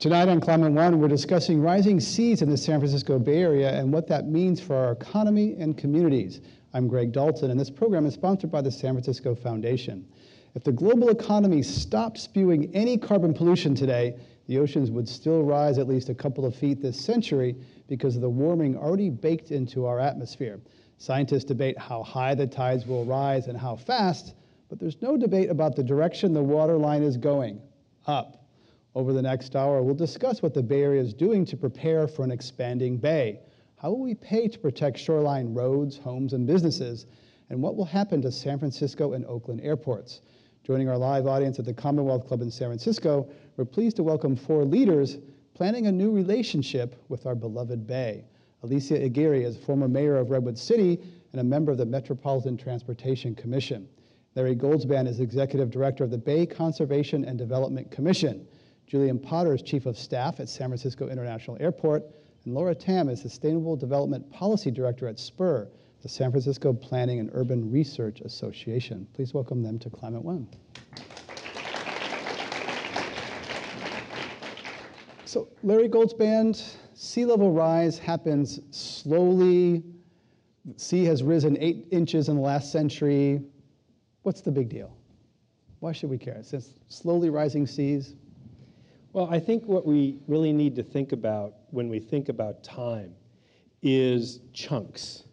Tonight on Climate One, we're discussing rising seas in the San Francisco Bay Area and what that means for our economy and communities. I'm Greg Dalton, and this program is sponsored by the San Francisco Foundation. If the global economy stopped spewing any carbon pollution today, the oceans would still rise at least a couple of feet this century because of the warming already baked into our atmosphere. Scientists debate how high the tides will rise and how fast, but there's no debate about the direction the water line is going up. Over the next hour, we'll discuss what the Bay Area is doing to prepare for an expanding bay. How will we pay to protect shoreline roads, homes, and businesses? And what will happen to San Francisco and Oakland airports? Joining our live audience at the Commonwealth Club in San Francisco, we're pleased to welcome four leaders planning a new relationship with our beloved bay. Alicia Aguirre is former mayor of Redwood City and a member of the Metropolitan Transportation Commission. Larry Goldzband is executive director of the Bay Conservation and Development Commission. Julian Potter is Chief of Staff at San Francisco International Airport, and Laura Tam is Sustainable Development Policy Director at SPUR, the San Francisco Planning and Urban Research Association. Please welcome them to Climate One. So, Larry Goldzband, sea level rise happens slowly. Sea has risen eight inches in the last century. What's the big deal? Why should we care? Since slowly rising seas, well, I think what we really need to think about when we think about time is chunks.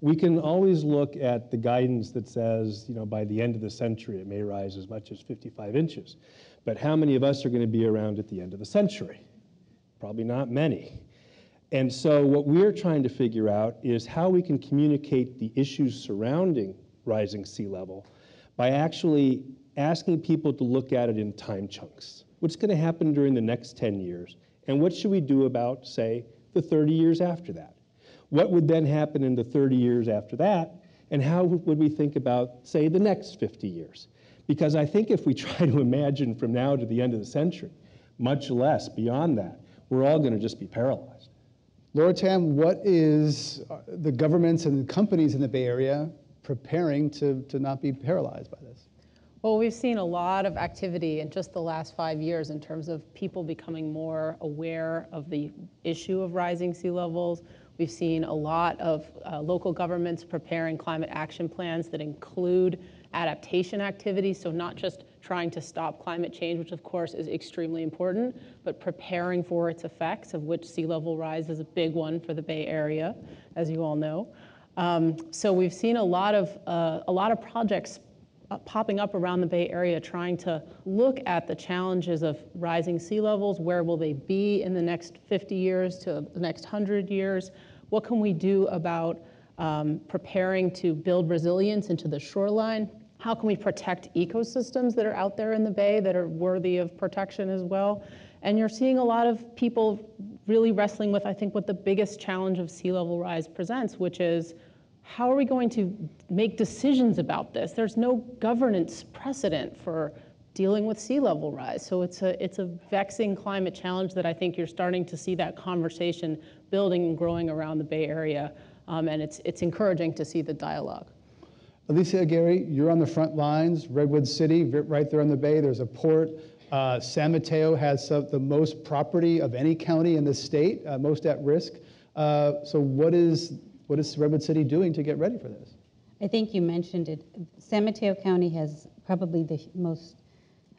We can always look at the guidance that says, you know, by the end of the century it may rise as much as 55 inches. But how many of us are going to be around at the end of the century? Probably not many. And so what we're trying to figure out is how we can communicate the issues surrounding rising sea level by actually asking people to look at it in time chunks what's going to happen during the next 10 years, and what should we do about, say, the 30 years after that? What would then happen in the 30 years after that, and how would we think about, say, the next 50 years? Because I think if we try to imagine from now to the end of the century, much less beyond that, we're all going to just be paralyzed. Laura Tam, what is uh, the governments and the companies in the Bay Area preparing to, to not be paralyzed by this? Well, we've seen a lot of activity in just the last five years in terms of people becoming more aware of the issue of rising sea levels. We've seen a lot of uh, local governments preparing climate action plans that include adaptation activities, so not just trying to stop climate change, which of course is extremely important, but preparing for its effects, of which sea level rise is a big one for the Bay Area, as you all know. Um, so we've seen a lot of uh, a lot of projects popping up around the Bay Area trying to look at the challenges of rising sea levels. Where will they be in the next 50 years to the next 100 years? What can we do about um, preparing to build resilience into the shoreline? How can we protect ecosystems that are out there in the bay that are worthy of protection as well? And you're seeing a lot of people really wrestling with, I think, what the biggest challenge of sea level rise presents, which is how are we going to make decisions about this? There's no governance precedent for dealing with sea level rise. So it's a, it's a vexing climate challenge that I think you're starting to see that conversation building and growing around the Bay Area. Um, and it's, it's encouraging to see the dialogue. Alicia Aguirre, you're on the front lines. Redwood City, right there on the bay, there's a port. Uh, San Mateo has some, the most property of any county in the state, uh, most at risk. Uh, so, what is, what is Redwood City doing to get ready for this? I think you mentioned it. San Mateo County has probably the most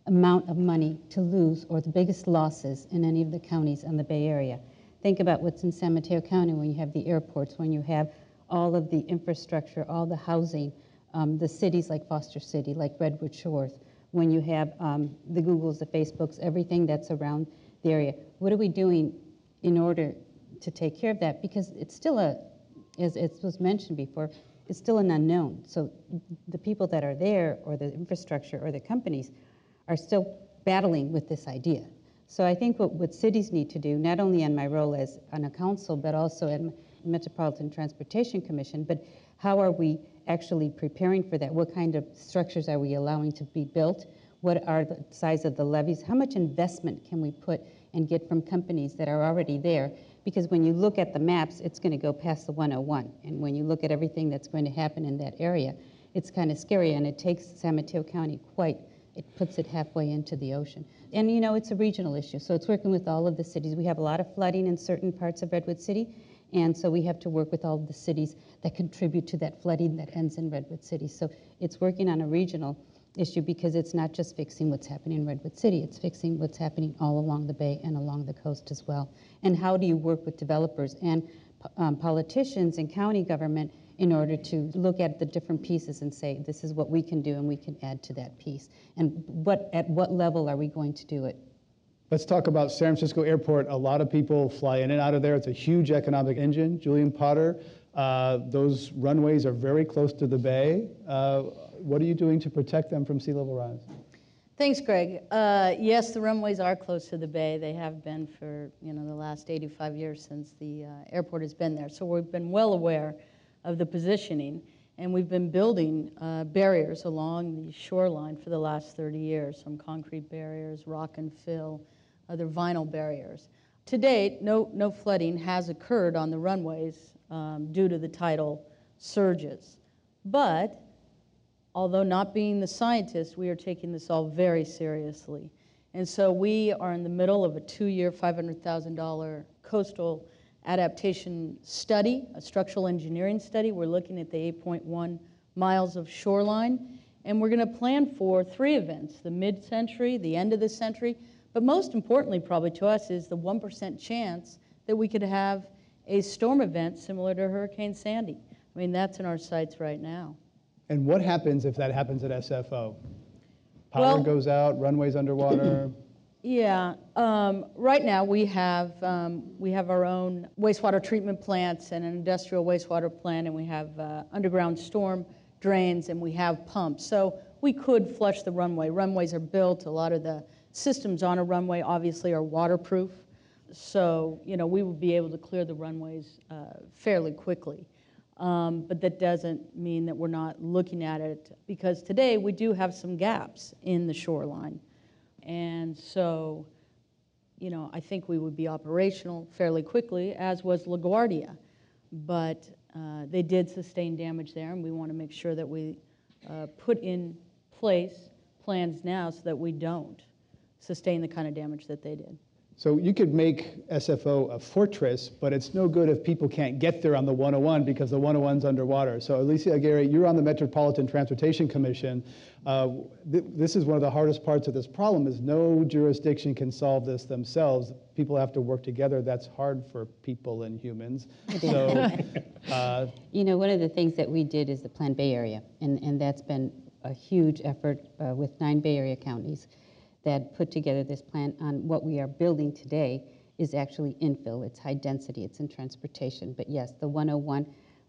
amount of money to lose or the biggest losses in any of the counties in the Bay Area. Think about what's in San Mateo County when you have the airports, when you have all of the infrastructure, all the housing, um, the cities like Foster City, like Redwood Shores, when you have um, the Googles, the Facebooks, everything that's around the area. What are we doing in order to take care of that? Because it's still a, as it was mentioned before, it's still an unknown. So the people that are there, or the infrastructure, or the companies, are still battling with this idea. So I think what, what cities need to do, not only in my role as on a council, but also in Metropolitan Transportation Commission, but how are we actually preparing for that? What kind of structures are we allowing to be built? What are the size of the levees? How much investment can we put and get from companies that are already there? Because when you look at the maps, it's going to go past the 101. And when you look at everything that's going to happen in that area, it's kind of scary. And it takes San Mateo County quite, it puts it halfway into the ocean. And you know, it's a regional issue. So it's working with all of the cities. We have a lot of flooding in certain parts of Redwood City. And so we have to work with all of the cities that contribute to that flooding that ends in Redwood City. So it's working on a regional issue because it's not just fixing what's happening in Redwood City, it's fixing what's happening all along the bay and along the coast as well. And how do you work with developers and um, politicians and county government in order to look at the different pieces and say, this is what we can do and we can add to that piece. And what, at what level are we going to do it? Let's talk about San Francisco Airport. A lot of people fly in and out of there. It's a huge economic engine. Julian Potter, uh, those runways are very close to the bay. Uh, what are you doing to protect them from sea level rise? Thanks, Greg. Uh, yes, the runways are close to the bay. They have been for you know the last 85 years since the uh, airport has been there. So we've been well aware of the positioning, and we've been building uh, barriers along the shoreline for the last 30 years. Some concrete barriers, rock and fill, other vinyl barriers. To date, no, no flooding has occurred on the runways um, due to the tidal surges. But although not being the scientist, we are taking this all very seriously. And so we are in the middle of a two year, $500,000 coastal adaptation study, a structural engineering study. We're looking at the 8.1 miles of shoreline. And we're going to plan for three events the mid century, the end of the century, but most importantly, probably to us, is the 1% chance that we could have a storm event similar to Hurricane Sandy. I mean, that's in our sights right now. And what happens if that happens at SFO? Power Well- goes out, runways underwater. Yeah, um, right now we have, um, we have our own wastewater treatment plants and an industrial wastewater plant, and we have uh, underground storm drains, and we have pumps. So we could flush the runway. Runways are built, a lot of the systems on a runway obviously are waterproof. So, you know, we would be able to clear the runways uh, fairly quickly. Um, but that doesn't mean that we're not looking at it because today we do have some gaps in the shoreline. And so, you know, I think we would be operational fairly quickly, as was LaGuardia. But uh, they did sustain damage there, and we want to make sure that we uh, put in place plans now so that we don't sustain the kind of damage that they did. So you could make SFO a fortress, but it's no good if people can't get there on the 101 because the 101's underwater. So Alicia Aguirre, you're on the Metropolitan Transportation Commission. Uh, th this is one of the hardest parts of this problem is no jurisdiction can solve this themselves. People have to work together. That's hard for people and humans. So, uh, You know, one of the things that we did is the Plan Bay Area, and, and that's been a huge effort uh, with nine Bay Area counties that put together this plan on what we are building today is actually infill. It's high density, it's in transportation. But yes, the 101,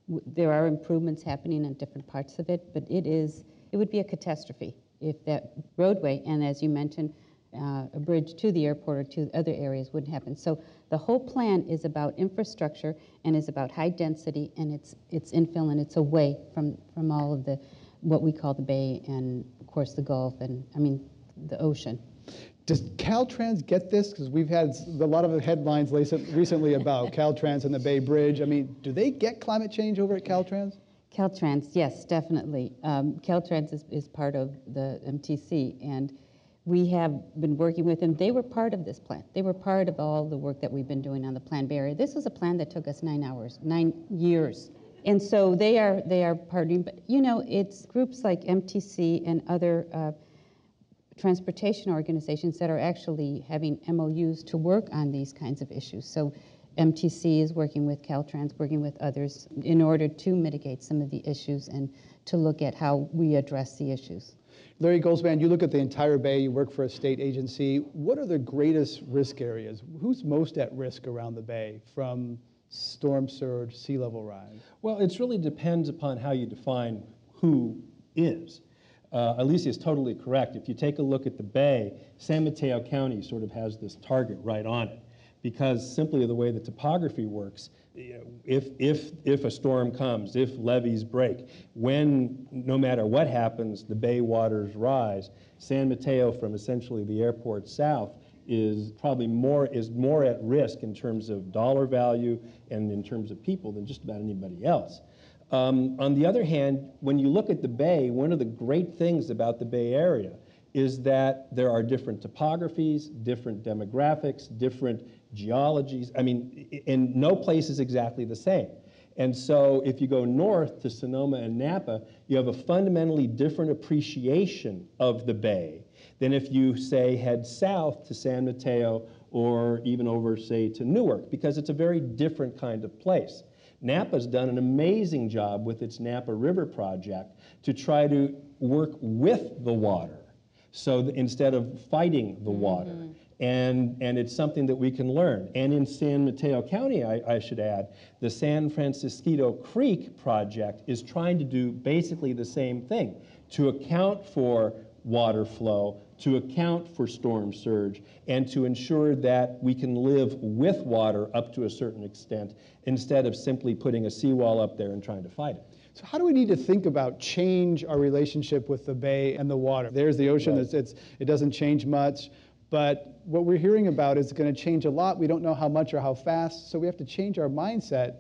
w- there are improvements happening in different parts of it, but it is, it would be a catastrophe if that roadway, and as you mentioned, uh, a bridge to the airport or to other areas wouldn't happen. So the whole plan is about infrastructure and is about high density and it's, it's infill and it's away from, from all of the, what we call the bay and of course the Gulf and, I mean, the ocean. Does Caltrans get this? Because we've had a lot of headlines recently about Caltrans and the Bay Bridge. I mean, do they get climate change over at Caltrans? Caltrans, yes, definitely. Um, Caltrans is, is part of the MTC, and we have been working with them. They were part of this plan. They were part of all the work that we've been doing on the Plan Bay Area. This was a plan that took us nine hours, nine years. And so they are they are partnering, but you know, it's groups like MTC and other uh, transportation organizations that are actually having MOUs to work on these kinds of issues. So MTC is working with Caltrans, working with others in order to mitigate some of the issues and to look at how we address the issues. Larry Goldzband, you look at the entire Bay, you work for a state agency. What are the greatest risk areas? Who's most at risk around the Bay from storm surge, sea level rise? Well, it really depends upon how you define who is. Uh, Alicia is totally correct. If you take a look at the Bay, San Mateo County sort of has this target right on it because simply the way the topography works, if, if, if a storm comes, if levees break, when, no matter what happens, the bay waters rise, San Mateo from essentially the airport south is probably more, is more at risk in terms of dollar value and in terms of people than just about anybody else. Um, on the other hand, when you look at the bay, one of the great things about the Bay Area is that there are different topographies, different demographics, different geologies. I mean, and no place is exactly the same. And so if you go north to Sonoma and Napa, you have a fundamentally different appreciation of the bay than if you, say, head south to San Mateo or even over, say, to Newark, because it's a very different kind of place. Napa's done an amazing job with its Napa River project to try to work with the water. So instead of fighting the water. Mm-hmm and, and it's something that we can learn. And in San Mateo County, I, I, should add, the San Francisquito Creek project is trying to do basically the same thing to account for water flow, to account for storm surge, and to ensure that we can live with water up to a certain extent instead of simply putting a seawall up there and trying to fight it. So how do we need to think about change our relationship with the bay and the water? There's the ocean. Right. It's, it's, it doesn't change much. But what we're hearing about is going to change a lot. We don't know how much or how fast, so we have to change our mindset,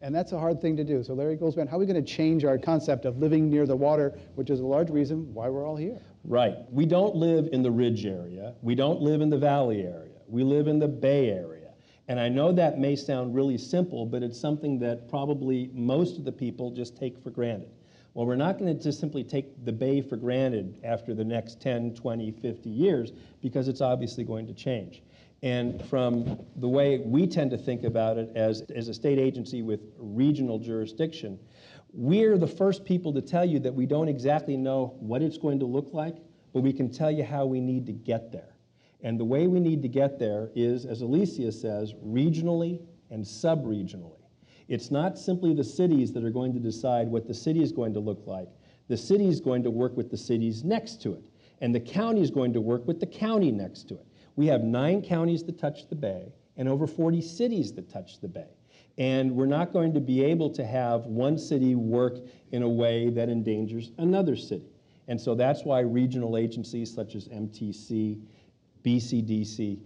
and that's a hard thing to do. So Larry Goldzband, how are we going to change our concept of living near the water, which is a large reason why we're all here? Right. We don't live in the ridge area. We don't live in the valley area. We live in the bay area. And I know that may sound really simple, but it's something that probably most of the people just take for granted. Well, we're not going to just simply take the bay for granted after the next 10, 20, 50 years because it's obviously going to change. And from the way we tend to think about it as, as a state agency with regional jurisdiction, we're the first people to tell you that we don't exactly know what it's going to look like, but we can tell you how we need to get there. And the way we need to get there is, as Alicia says, regionally and sub regionally. It's not simply the cities that are going to decide what the city is going to look like. The city is going to work with the cities next to it, and the county is going to work with the county next to it. We have nine counties that touch the bay and over 40 cities that touch the bay. And we're not going to be able to have one city work in a way that endangers another city. And so that's why regional agencies such as MTC, BCDC,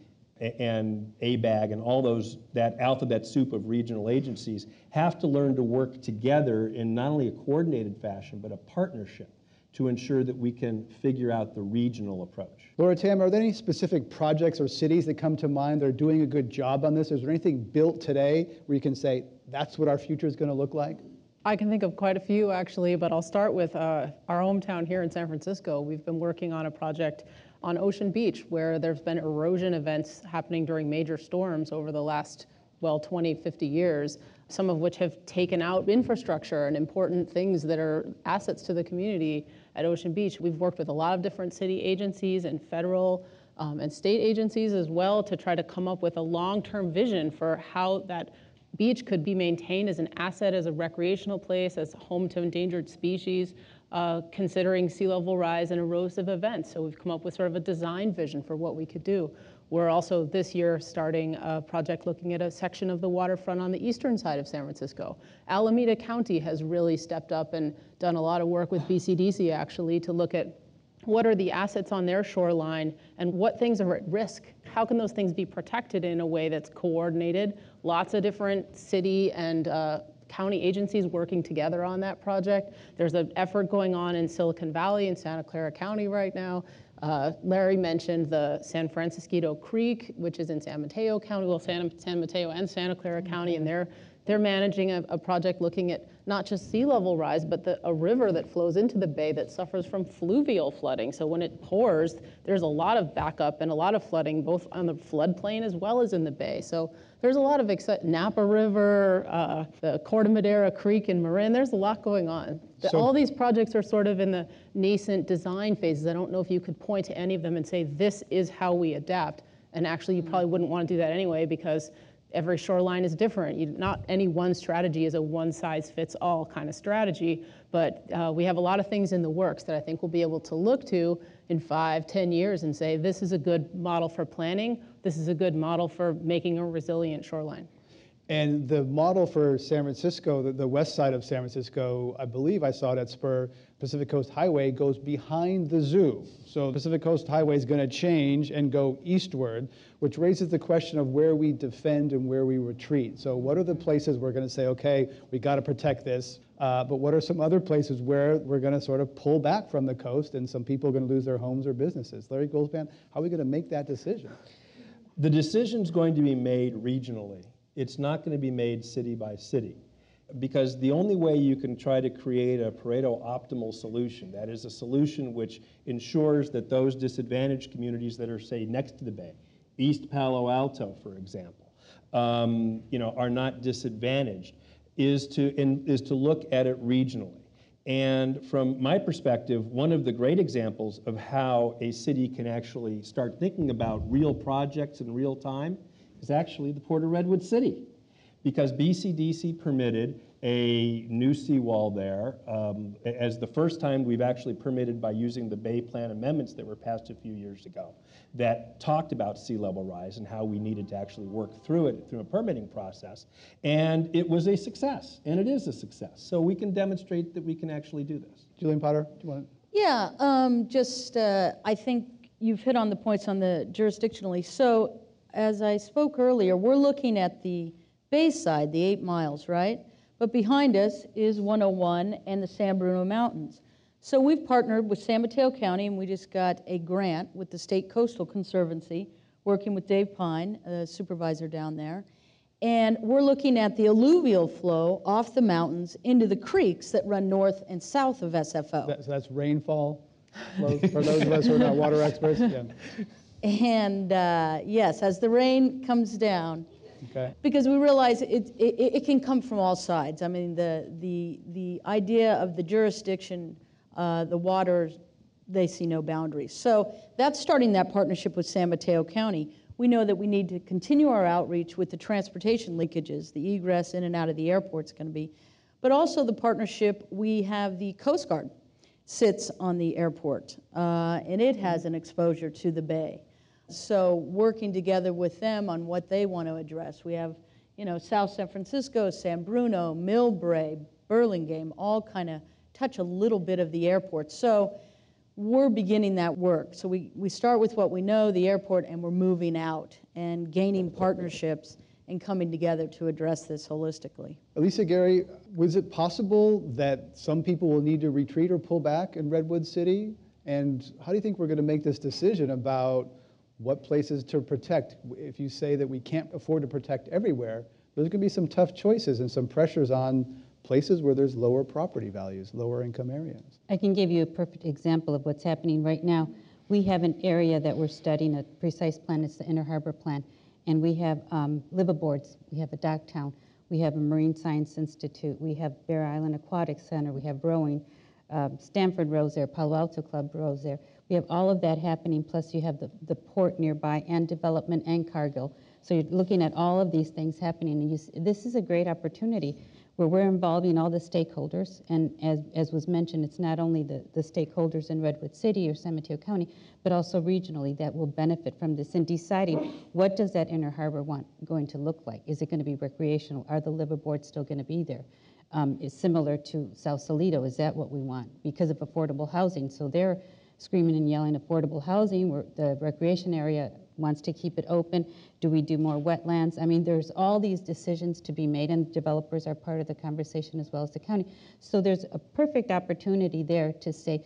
and ABAG and all those, that alphabet soup of regional agencies have to learn to work together in not only a coordinated fashion, but a partnership to ensure that we can figure out the regional approach. Laura Tam, are there any specific projects or cities that come to mind that are doing a good job on this? Is there anything built today where you can say, that's what our future is going to look like? I can think of quite a few actually, but I'll start with uh, our hometown here in San Francisco. We've been working on a project on Ocean Beach, where there's been erosion events happening during major storms over the last, well, 20, 50 years, some of which have taken out infrastructure and important things that are assets to the community at Ocean Beach. We've worked with a lot of different city agencies and federal um, and state agencies as well to try to come up with a long-term vision for how that beach could be maintained as an asset, as a recreational place, as home to endangered species, uh, considering sea level rise and erosive events. So we've come up with sort of a design vision for what we could do. We're also this year starting a project looking at a section of the waterfront on the eastern side of San Francisco. Alameda County has really stepped up and done a lot of work with BCDC actually to look at what are the assets on their shoreline and what things are at risk. How can those things be protected in a way that's coordinated? Lots of different city and uh, county agencies working together on that project. There's an effort going on in silicon valley in santa clara county right now uh, Larry mentioned the San Francisquito Creek, which is in San Mateo County, well, San, San Mateo and Santa Clara County, and they're they're managing a, a, project looking at not just sea level rise, but the, a river that flows into the bay that suffers from fluvial flooding. So when it pours, there's a lot of backup and a lot of flooding, both on the floodplain as well as in the bay. So there's a lot of. Napa River, uh, the Corte Madera Creek in Marin, there's a lot going on. The, so, all these projects are sort of in the nascent design phases. I don't know if you could point to any of them and say, this is how we adapt. And actually, you probably wouldn't want to do that anyway because every shoreline is different. You, not any one strategy is a one size fits all kind of strategy, but uh, we have a lot of things in the works that I think we'll be able to look to in five, ten years and say, this is a good model for planning, this is a good model for making a resilient shoreline. And the model for San Francisco, the, the, west side of San Francisco, I believe I saw it at Spur, Pacific Coast Highway goes behind the zoo. So Pacific Coast Highway is going to change and go eastward, which raises the question of where we defend and where we retreat. So what are the places we're going to say, okay, we got to protect this, uh, but what are some other places where we're going to sort of pull back from the coast and some people are going to lose their homes or businesses? Larry Goldzband, how are we going to make that decision? The decision is going to be made regionally. It's not going to be made city by city. Because the only way you can try to create a Pareto optimal solution, that is a solution which ensures that those disadvantaged communities that are, say, next to the bay, East Palo Alto, for example, um, you know, are not disadvantaged, is to, in, is to look at it regionally. And from my perspective, one of the great examples of how a city can actually start thinking about real projects in real time is actually the Port of Redwood City. Because BCDC permitted a new seawall there um, as the first time we've actually permitted by using the Bay Plan amendments that were passed a few years ago that talked about sea level rise and how we needed to actually work through it through a permitting process. And it was a success, and it is a success. So we can demonstrate that we can actually do this. Julian Potter, do you want to? Yeah, um, just uh, I think you've hit on the points on the jurisdictionally. So as I spoke earlier, we're looking at the Bayside, the eight miles, right? But behind us is 101 and the San Bruno Mountains. So we've partnered with San Mateo County, and we just got a grant with the State Coastal Conservancy, working with Dave Pine, the supervisor down there. And we're looking at the alluvial flow off the mountains into the creeks that run north and south of SFO. That, so that's rainfall flows for those of us who are not water experts? Yeah. And uh, yes, as the rain comes down, okay. because we realize it, it, it, can come from all sides. I mean, the, the, the idea of the jurisdiction, uh, the waters, they see no boundaries. So that's starting that partnership with San Mateo County. We know that we need to continue our outreach with the transportation linkages, the egress in and out of the airport is going to be, but also the partnership we have the Coast Guard sits on the airport, uh, and it has an exposure to the bay. So working together with them on what they want to address. We have, you know, South San Francisco, San Bruno, Millbrae, Burlingame, all kind of touch a little bit of the airport. So we're beginning that work. So we, we start with what we know, the airport, and we're moving out and gaining partnerships and coming together to address this holistically. Alicia Aguirre, was it possible that some people will need to retreat or pull back in Redwood City? And how do you think we're going to make this decision about what places to protect. If you say that we can't afford to protect everywhere, there's going to be some tough choices and some pressures on places where there's lower property values, lower income areas. I can give you a perfect example of what's happening right now. We have an area that we're studying, a precise plan, it's the Inner Harbor Plan, and we have um, liveaboards, we have a docktown, we have a Marine Science Institute, we have Bair Island Aquatic Center, we have rowing, um, Stanford rows there, Palo Alto Club rows there. We have all of that happening, plus you have the, the port nearby and development and Cargill. So you're looking at all of these things happening. And you, this is a great opportunity where we're involving all the stakeholders. And as, as was mentioned, it's not only the, the stakeholders in Redwood City or San Mateo County, but also regionally that will benefit from this in deciding what does that inner harbor want going to look like? Is it going to be recreational? Are the liveaboards still going to be there? Um, is similar to Sausalito. Is that what we want? Because of affordable housing. So they're screaming and yelling affordable housing, where the recreation area wants to keep it open. Do we do more wetlands? I mean, there's all these decisions to be made, and developers are part of the conversation as well as the county. So there's a perfect opportunity there to say,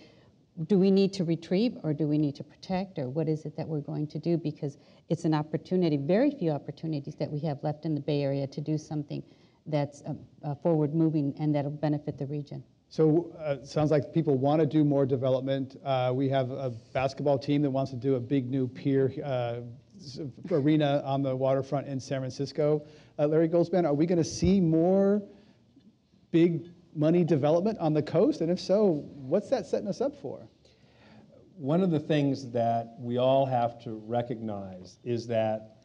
do we need to retrieve or do we need to protect or what is it that we're going to do? Because it's an opportunity, very few opportunities that we have left in the Bay Area to do something that's uh, uh, forward moving and that'll benefit the region. So uh, sounds like people want to do more development. Uh, we have a basketball team that wants to do a big new pier uh, arena on the waterfront in San Francisco. Uh, Larry Goldzband, are we going to see more big money development on the coast? And if so, what's that setting us up for? One of the things that we all have to recognize is that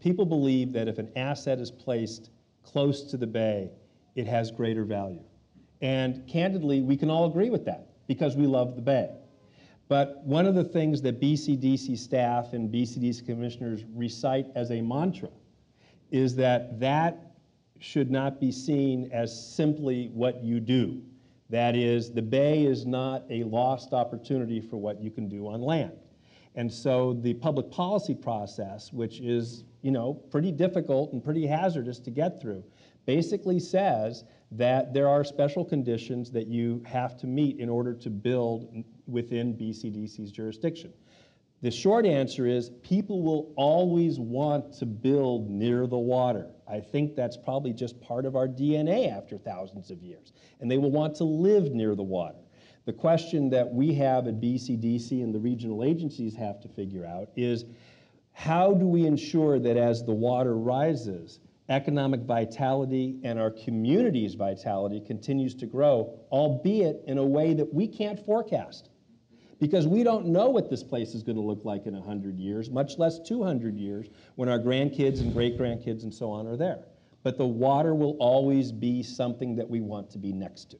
people believe that if an asset is placed close to the bay, it has greater value. And candidly, we can all agree with that because we love the bay. But one of the things that BCDC staff and BCDC commissioners recite as a mantra is that that should not be seen as simply what you do. That is, the bay is not a lost opportunity for what you can do on land. And so the public policy process, which is, you know, pretty difficult and pretty hazardous to get through, basically says that there are special conditions that you have to meet in order to build within BCDC's jurisdiction. The short answer is people will always want to build near the water. I think that's probably just part of our DNA after thousands of years. And they will want to live near the water. The question that we have at BCDC and the regional agencies have to figure out is how do we ensure that as the water rises, economic vitality and our community's vitality continues to grow, albeit in a way that we can't forecast? because we don't know what this place is going to look like in 100 years, much less 200 years when our grandkids and great grandkids and so on are there. But the water will always be something that we want to be next to.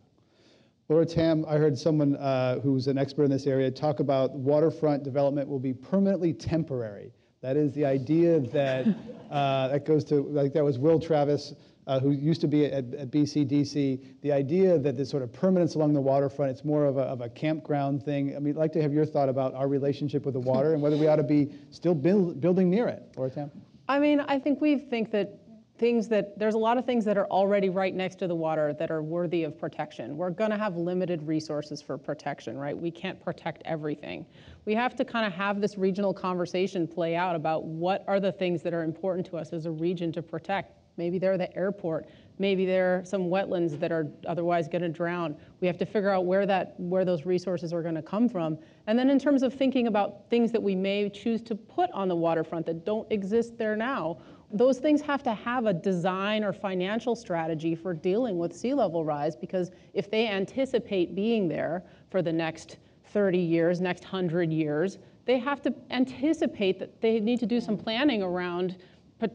Laura Tam, I heard someone uh, who's an expert in this area talk about waterfront development will be permanently temporary. That is the idea that uh, that goes to like that was Will Travis uh, who used to be at, at, BCDC, the idea that this sort of permanence along the waterfront, it's more of a, of a campground thing. I mean, I'd like to have your thought about our relationship with the water and whether we ought to be still build, building near it. Laura Tam? I mean, I think we think that things that there's a lot of things that are already right next to the water that are worthy of protection. We're going to have limited resources for protection, right? We can't protect everything. We have to kind of have this regional conversation play out about what are the things that are important to us as a region to protect Maybe they're the airport. Maybe there are some wetlands that are otherwise going to drown. We have to figure out where that where those resources are going to come from. And then in terms of thinking about things that we may choose to put on the waterfront that don't exist there now, those things have to have a design or financial strategy for dealing with sea level rise because if they anticipate being there for the next 30 years, next 100 years, they have to anticipate that they need to do some planning around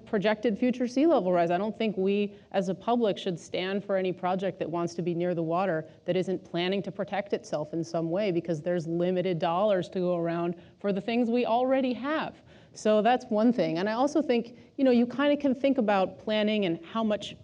projected future sea level rise. I don't think we as a public should stand for any project that wants to be near the water that isn't planning to protect itself in some way because there's limited dollars to go around for the things we already have. So that's one thing. And I also think, you know, you kind of can think about planning and how much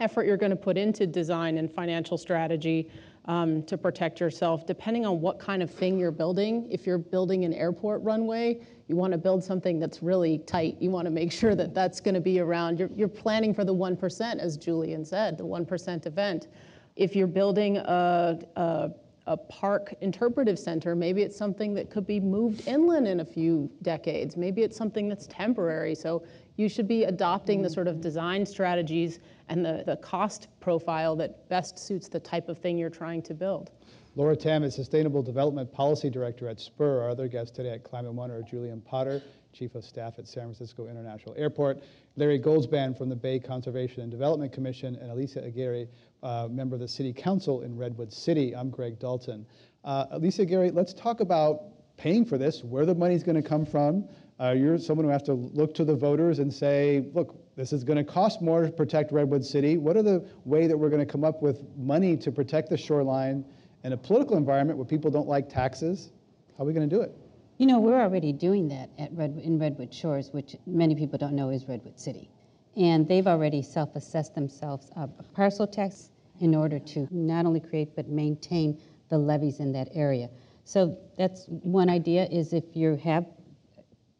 effort you're going to put into design and financial strategy um, to protect yourself, depending on what kind of thing you're building. If you're building an airport runway, you want to build something that's really tight. You want to make sure that that's going to be around. You're, you're planning for the 1%, as Julian said, the 1% event. If you're building a, a, a park interpretive center, maybe it's something that could be moved inland in a few decades. Maybe it's something that's temporary. So you should be adopting the sort of design strategies and the, the cost profile that best suits the type of thing you're trying to build. Laura Tam is Sustainable Development Policy Director at SPUR. Our other guests today at Climate One are Julian Potter, Chief of Staff at San Francisco International Airport, Larry Goldzband from the Bay Conservation and Development Commission, and Alicia Aguirre, uh, member of the City Council in Redwood City. I'm Greg Dalton. Uh, Alicia Aguirre, let's talk about paying for this, where the money's going to come from. Uh, you're someone who has to look to the voters and say, look, this is going to cost more to protect Redwood City. What are the way that we're going to come up with money to protect the shoreline in a political environment where people don't like taxes? How are we going to do it? You know, we're already doing that at Red, in Redwood Shores, which many people don't know is Redwood City. And they've already self-assessed themselves a parcel tax in order to not only create but maintain the levees in that area. So that's one idea is if you have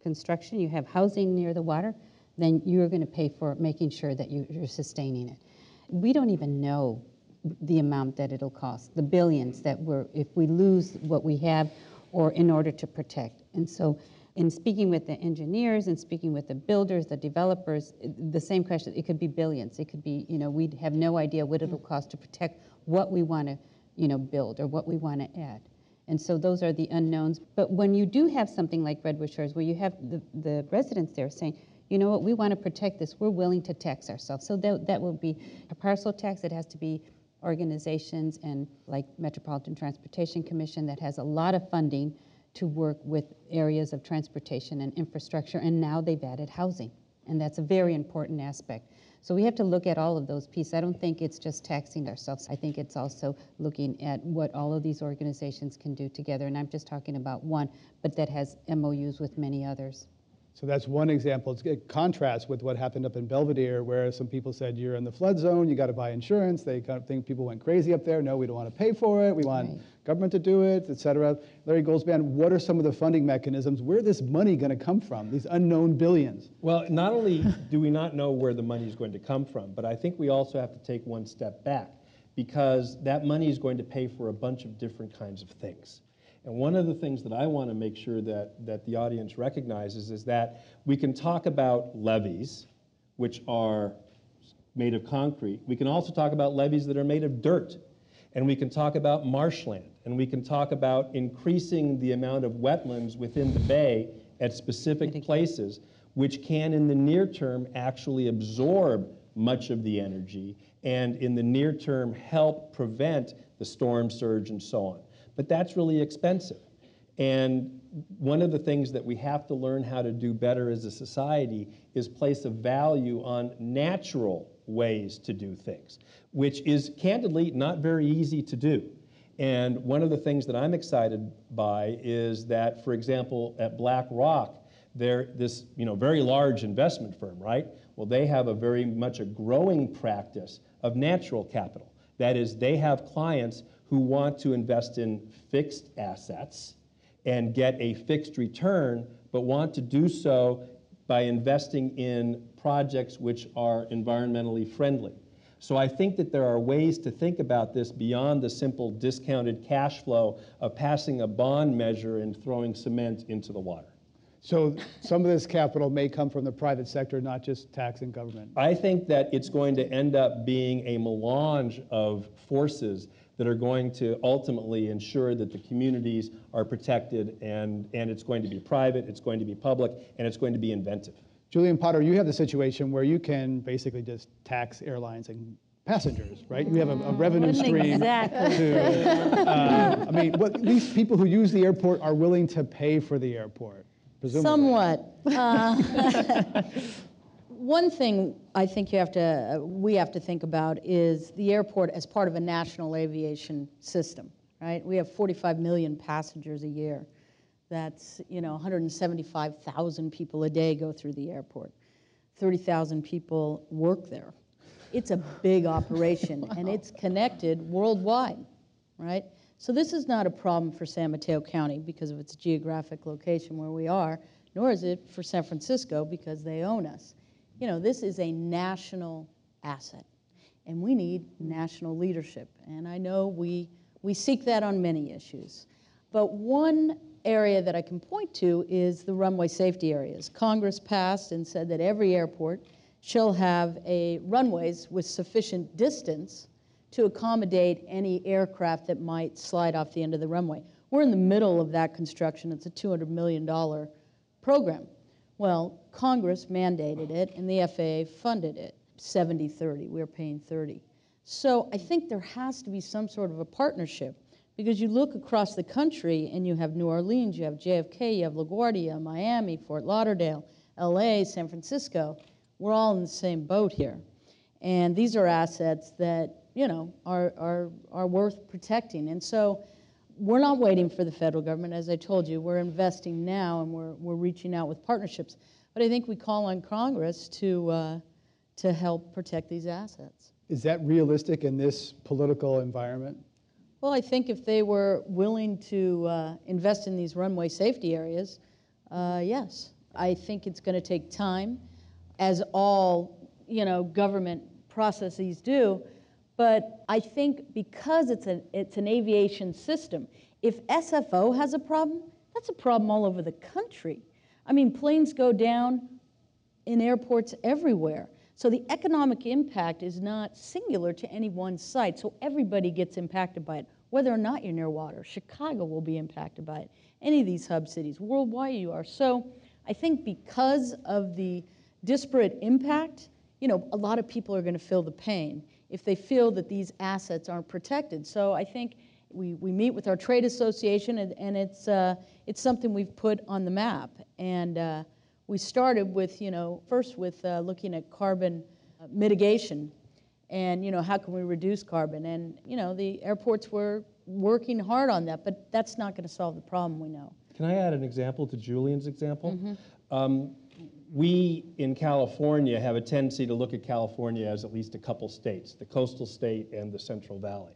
construction, you have housing near the water, then you're going to pay for making sure that you, you're sustaining it. We don't even know the amount that it'll cost, the billions that we're, if we lose what we have or in order to protect. And so in speaking with the engineers and speaking with the builders, the developers, the same question, it could be billions. It could be, you know, we have no idea what it'll mm-hmm. cost to protect what we want to, you know, build or what we want to add. And so those are the unknowns. But when you do have something like Redwood Shores, where you have the, the residents there saying, you know what, we want to protect this, we're willing to tax ourselves. So that, that will be a parcel tax, it has to be organizations and like Metropolitan Transportation Commission that has a lot of funding to work with areas of transportation and infrastructure, and now they've added housing. And that's a very important aspect. So we have to look at all of those pieces. I don't think it's just taxing ourselves. I think it's also looking at what all of these organizations can do together. And I'm just talking about one, but that has MOUs with many others. So that's one example. It's a contrast with what happened up in Belvedere, where some people said you're in the flood zone, you got to buy insurance. They kind of think people went crazy up there. No, we don't want to pay for it. We want right. government to do it, et cetera. Larry Goldzband, what are some of the funding mechanisms? Where is this money going to come from? These unknown billions. Well, not only do we not know where the money is going to come from, but I think we also have to take one step back because that money is going to pay for a bunch of different kinds of things. And one of the things that I want to make sure that, that the audience recognizes is that we can talk about levees, which are made of concrete. We can also talk about levees that are made of dirt. And we can talk about marshland. And we can talk about increasing the amount of wetlands within the bay at specific places, which can, in the near term, actually absorb much of the energy and, in the near term, help prevent the storm surge and so on but that's really expensive. And one of the things that we have to learn how to do better as a society is place a value on natural ways to do things, which is candidly not very easy to do. And one of the things that I'm excited by is that, for example, at BlackRock, they're this you know, very large investment firm, right? Well, they have a very much a growing practice of natural capital. That is, they have clients who want to invest in fixed assets and get a fixed return, but want to do so by investing in projects which are environmentally friendly. So I think that there are ways to think about this beyond the simple discounted cash flow of passing a bond measure and throwing cement into the water. So some of this capital may come from the private sector, not just tax and government. I think that it's going to end up being a melange of forces that are going to ultimately ensure that the communities are protected and, and it's going to be private, it's going to be public, and it's going to be inventive. Julian Potter, you have the situation where you can basically just tax airlines and passengers, right? You have a, a revenue stream. Exactly. To, uh, I mean, what, these people who use the airport are willing to pay for the airport, presumably. Somewhat. Uh, one thing I think you have to, uh, we have to think about is the airport as part of a national aviation system, right? We have 45 million passengers a year. That's, you know, 175,000 people a day go through the airport. 30,000 people work there. It's a big operation wow. and it's connected worldwide, right? So this is not a problem for San Mateo County because of its geographic location where we are, nor is it for San Francisco because they own us you know, this is a national asset, and we need national leadership. And I know we, we seek that on many issues. But one area that I can point to is the runway safety areas. Congress passed and said that every airport shall have a runways with sufficient distance to accommodate any aircraft that might slide off the end of the runway. We're in the middle of that construction. It's a $200 million program. Well, Congress mandated it and the FAA funded it 70 30. We are paying 30. So I think there has to be some sort of a partnership because you look across the country and you have New Orleans, you have JFK, you have LaGuardia, Miami, Fort Lauderdale, LA, San Francisco. We're all in the same boat here. And these are assets that, you know, are, are, are worth protecting. And so we're not waiting for the federal government. As I told you, we're investing now and we're, we're reaching out with partnerships. But I think we call on Congress to, uh, to help protect these assets. Is that realistic in this political environment? Well, I think if they were willing to uh, invest in these runway safety areas, uh, yes. I think it's going to take time, as all you know government processes do. But I think because it's an it's an aviation system, if SFO has a problem, that's a problem all over the country. I mean, planes go down in airports everywhere. So the economic impact is not singular to any one site. So everybody gets impacted by it, whether or not you're near water. Chicago will be impacted by it. Any of these hub cities, worldwide you are. So I think because of the disparate impact, you know, a lot of people are going to feel the pain if they feel that these assets aren't protected. So I think we, we meet with our trade association, and, and it's, uh, it's something we've put on the map. And uh, we started with, you know, first with uh, looking at carbon uh, mitigation and, you know, how can we reduce carbon? And, you know, the airports were working hard on that, but that's not going to solve the problem, we know. Can I add an example to Julian's example? Mm-hmm. Um, we in California have a tendency to look at California as at least a couple states, the coastal state and the Central Valley.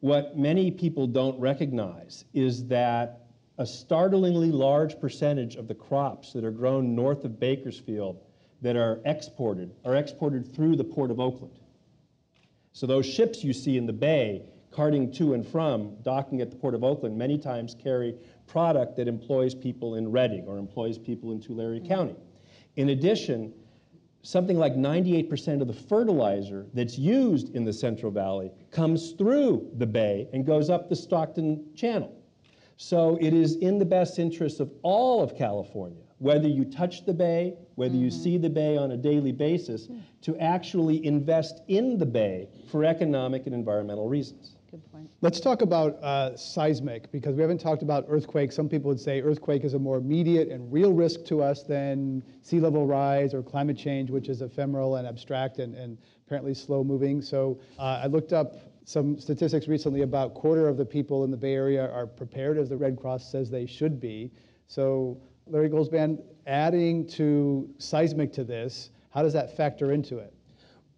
What many people don't recognize is that a startlingly large percentage of the crops that are grown north of Bakersfield that are exported are exported through the Port of Oakland. So those ships you see in the bay carting to and from, docking at the Port of Oakland, many times carry product that employs people in Redding or employs people in Tulare mm-hmm. County. In addition, something like 98% of the fertilizer that's used in the Central Valley comes through the bay and goes up the Stockton Channel. So it is in the best interest of all of California, whether you touch the bay, whether mm-hmm. you see the bay on a daily basis, mm-hmm. to actually invest in the bay for economic and environmental reasons. Good point. Let's talk about uh, seismic because we haven't talked about earthquake. Some people would say earthquake is a more immediate and real risk to us than sea level rise or climate change, which is ephemeral and abstract and, and apparently slow moving. So uh, I looked up some statistics recently about quarter of the people in the Bay Area are prepared as the Red Cross says they should be. So Larry Goldzband, adding to seismic to this, how does that factor into it?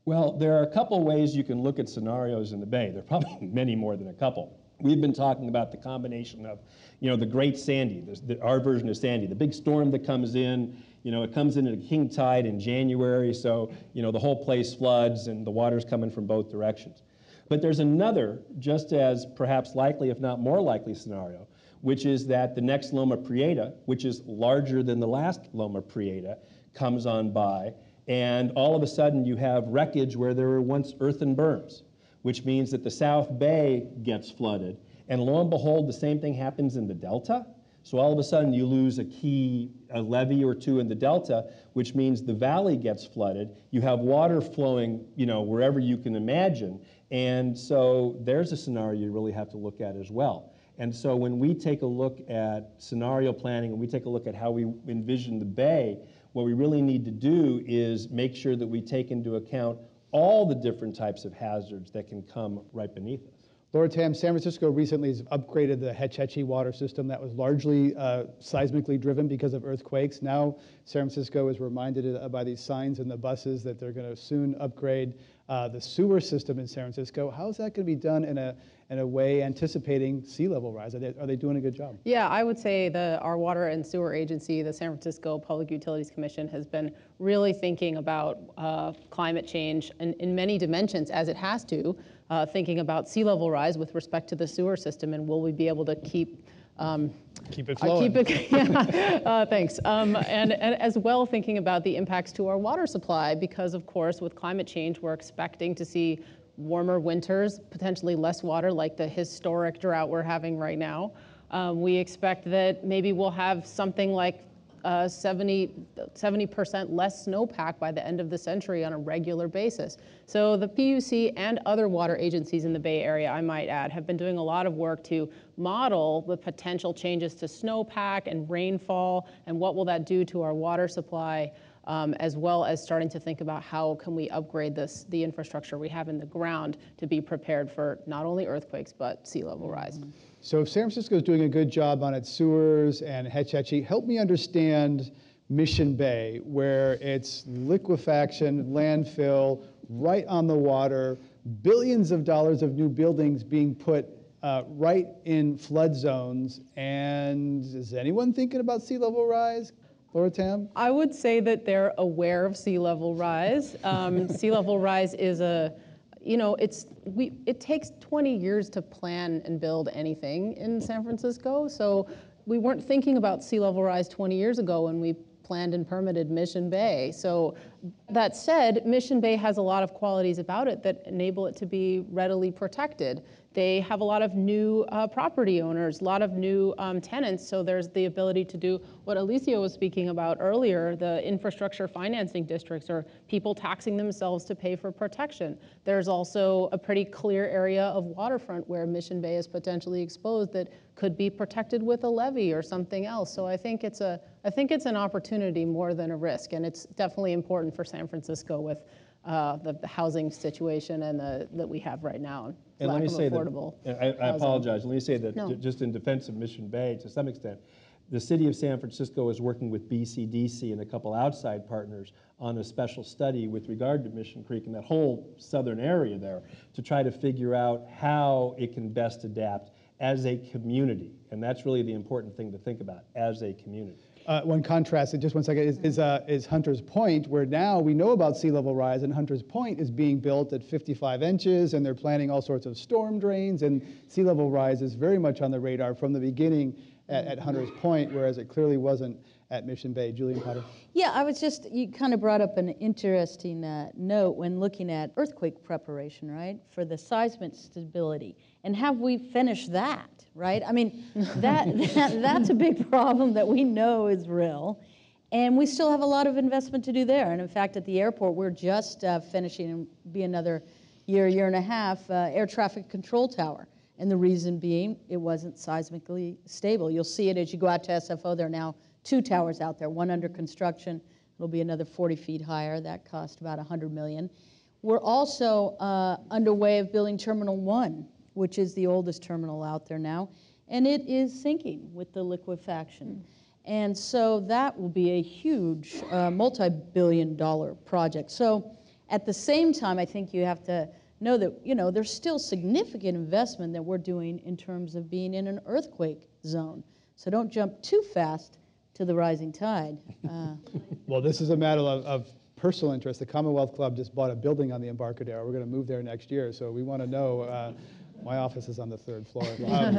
Well, there are a couple ways you can look at scenarios in the Bay. There are probably many more than a couple. We've been talking about the combination of, you know, the Great Sandy, the, our version of Sandy, the big storm that comes in. You know, it comes in at a king tide in January, so you know the whole place floods and the water's coming from both directions. But there's another, just as perhaps likely, if not more likely, scenario, which is that the next Loma Prieta, which is larger than the last Loma Prieta, comes on by, and all of a sudden you have wreckage where there were once earthen berms, which means that the South Bay gets flooded. And lo and behold, the same thing happens in the Delta. So all of a sudden you lose a key, a levee or two in the delta, which means the valley gets flooded. You have water flowing, you know, wherever you can imagine. And so there's a scenario you really have to look at as well. And so when we take a look at scenario planning and we take a look at how we envision the bay, what we really need to do is make sure that we take into account all the different types of hazards that can come right beneath us. Laura Tam, San Francisco recently has upgraded the Hetch Hetchy water system that was largely uh, seismically driven because of earthquakes. Now, San Francisco is reminded uh, by these signs in the buses that they're going to soon upgrade uh, the sewer system in San Francisco. How is that going to be done in a, in a way anticipating sea level rise? Are they, are they doing a good job? Yeah, I would say the, our water and sewer agency, the San Francisco Public Utilities Commission, has been really thinking about uh, climate change in, in many dimensions, as it has to, uh, thinking about sea level rise with respect to the sewer system, and will we be able to keep um, keep it flowing. keep it, yeah, uh, thanks. Um, and, and, as well thinking about the impacts to our water supply, because of course with climate change we're expecting to see warmer winters, potentially less water like the historic drought we're having right now. Um, we expect that maybe we'll have something like uh, 70, 70% less snowpack by the end of the century on a regular basis. So the PUC and other water agencies in the Bay Area, I might add, have been doing a lot of work to model the potential changes to snowpack and rainfall and what will that do to our water supply. Um, as well as starting to think about how can we upgrade this, the infrastructure we have in the ground to be prepared for not only earthquakes, but sea level rise. Mm-hmm. So if San Francisco is doing a good job on its sewers and Hetch Hetchy, help me understand Mission Bay, where it's liquefaction, landfill, right on the water, billions of dollars of new buildings being put uh, right in flood zones. And is anyone thinking about sea level rise? Laura Tam? I would say that they're aware of sea level rise. Um, sea level rise is a, you know, it's we. It takes 20 years to plan and build anything in San Francisco. So we weren't thinking about sea level rise 20 years ago when we planned and permitted Mission Bay. So that said, Mission Bay has a lot of qualities about it that enable it to be readily protected. They have a lot of new uh, property owners, a lot of new um, tenants, so there's the ability to do what Alicia was speaking about earlier, the infrastructure financing districts or people taxing themselves to pay for protection. There's also a pretty clear area of waterfront where Mission Bay is potentially exposed that could be protected with a levee or something else. So I think it's a I think it's an opportunity more than a risk, and it's definitely important for San Francisco with uh, the, the, housing situation and the, that we have right now. And let me say that, I, I apologize, let me say that no. just in defense of Mission Bay, to some extent, the city of San Francisco is working with BCDC and a couple outside partners on a special study with regard to Mission Creek and that whole southern area there to try to figure out how it can best adapt as a community. And that's really the important thing to think about, as a community. Uh, one contrast, just one second, is, is, uh, is, Hunter's Point, where now we know about sea level rise, and Hunter's Point is being built at 55 inches, and they're planning all sorts of storm drains, and sea level rise is very much on the radar from the beginning at, at Hunter's Point, whereas it clearly wasn't at Mission Bay. Julian Potter? Yeah, I was just, you kind of brought up an interesting uh, note when looking at earthquake preparation, right, for the seismic stability. And have we finished that? Right? I mean, that, that, that's a big problem that we know is real. And we still have a lot of investment to do there. And in fact, at the airport, we're just uh, finishing, be another year, year and a half, uh, air traffic control tower. And the reason being, it wasn't seismically stable. You'll see it as you go out to SFO. There are now two towers out there, one under construction. It'll be another 40 feet higher. That cost about 100 million. We're also uh, underway of building Terminal 1 which is the oldest terminal out there now, and it is sinking with the liquefaction. And so that will be a huge uh, multi billion dollar project. So at the same time, I think you have to know that you know there's still significant investment that we're doing in terms of being in an earthquake zone. So don't jump too fast to the rising tide. Uh, well, this is a matter of, of, personal interest. The Commonwealth Club just bought a building on the Embarcadero. We're going to move there next year, so we want to know uh, my office is on the third floor. Um,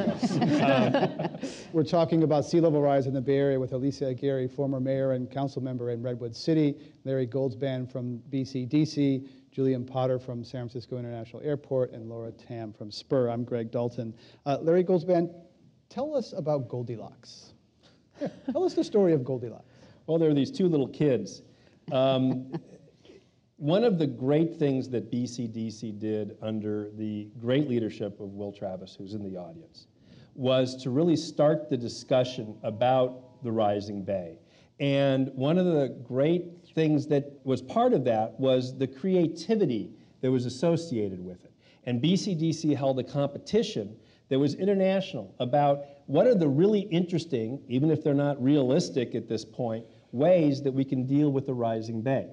um, we're talking about sea level rise in the Bay Area with Alicia Aguirre, former mayor and council member in Redwood City, Larry Goldzband from BCDC, Julian Potter from San Francisco International Airport, and Laura Tam from Spur. I'm Greg Dalton. Uh, Larry Goldzband, tell us about Goldilocks. tell us the story of Goldilocks. Well, there are these two little kids. Um, one of the great things that BCDC did under the great leadership of Will Travis, who's in the audience, was to really start the discussion about the rising bay. And one of the great things that was part of that was the creativity that was associated with it. And BCDC held a competition that was international about what are the really interesting, even if they're not realistic at this point, ways that we can deal with the rising bay.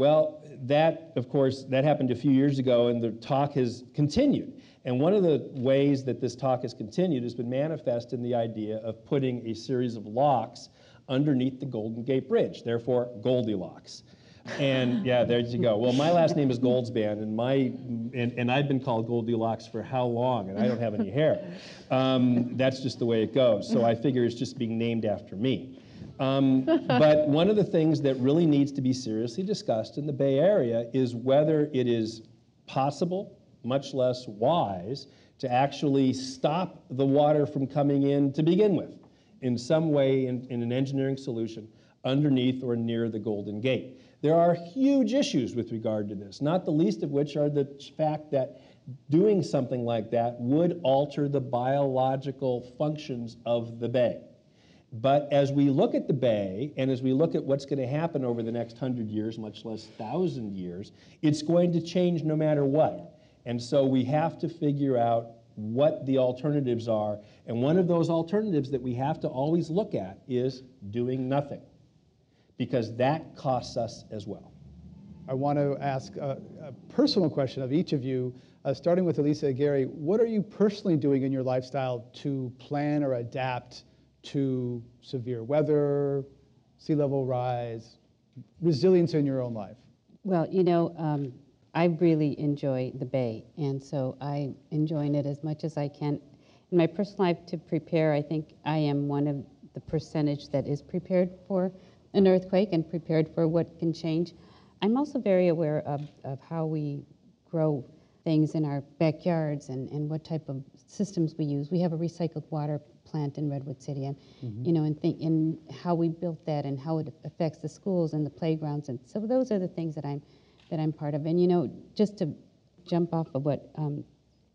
Well, that, of course, that happened a few years ago, and the talk has continued. And one of the ways that this talk has continued has been manifest in the idea of putting a series of locks underneath the Golden Gate Bridge, therefore Goldilocks. And yeah, there you go. Well, my last name is Goldzband, and my and, and I've been called Goldilocks for how long? And I don't have any hair. Um, that's just the way it goes. So I figure it's just being named after me. Um, but one of the things that really needs to be seriously discussed in the Bay Area is whether it is possible, much less wise, to actually stop the water from coming in to begin with in some way in, in an engineering solution underneath or near the Golden Gate. There are huge issues with regard to this, not the least of which are the fact that doing something like that would alter the biological functions of the bay. But as we look at the Bay and as we look at what's going to happen over the next hundred years, much less thousand years, it's going to change no matter what. And so we have to figure out what the alternatives are. And one of those alternatives that we have to always look at is doing nothing, because that costs us as well. I want to ask a, a personal question of each of you, uh, starting with Alicia Aguirre. What are you personally doing in your lifestyle to plan or adapt to severe weather, sea level rise, resilience in your own life? Well, you know, um, I really enjoy the Bay, and so I'm enjoying it as much as I can. In my personal life, to prepare, I think I am one of the percentage that is prepared for an earthquake and prepared for what can change. I'm also very aware of, of how we grow things in our backyards and, and what type of systems we use. We have a recycled water plant in Redwood City, and Mm-hmm. you know, and think in how we built that and how it affects the schools and the playgrounds, and so those are the things that I'm that I'm part of. And you know, just to jump off of what um,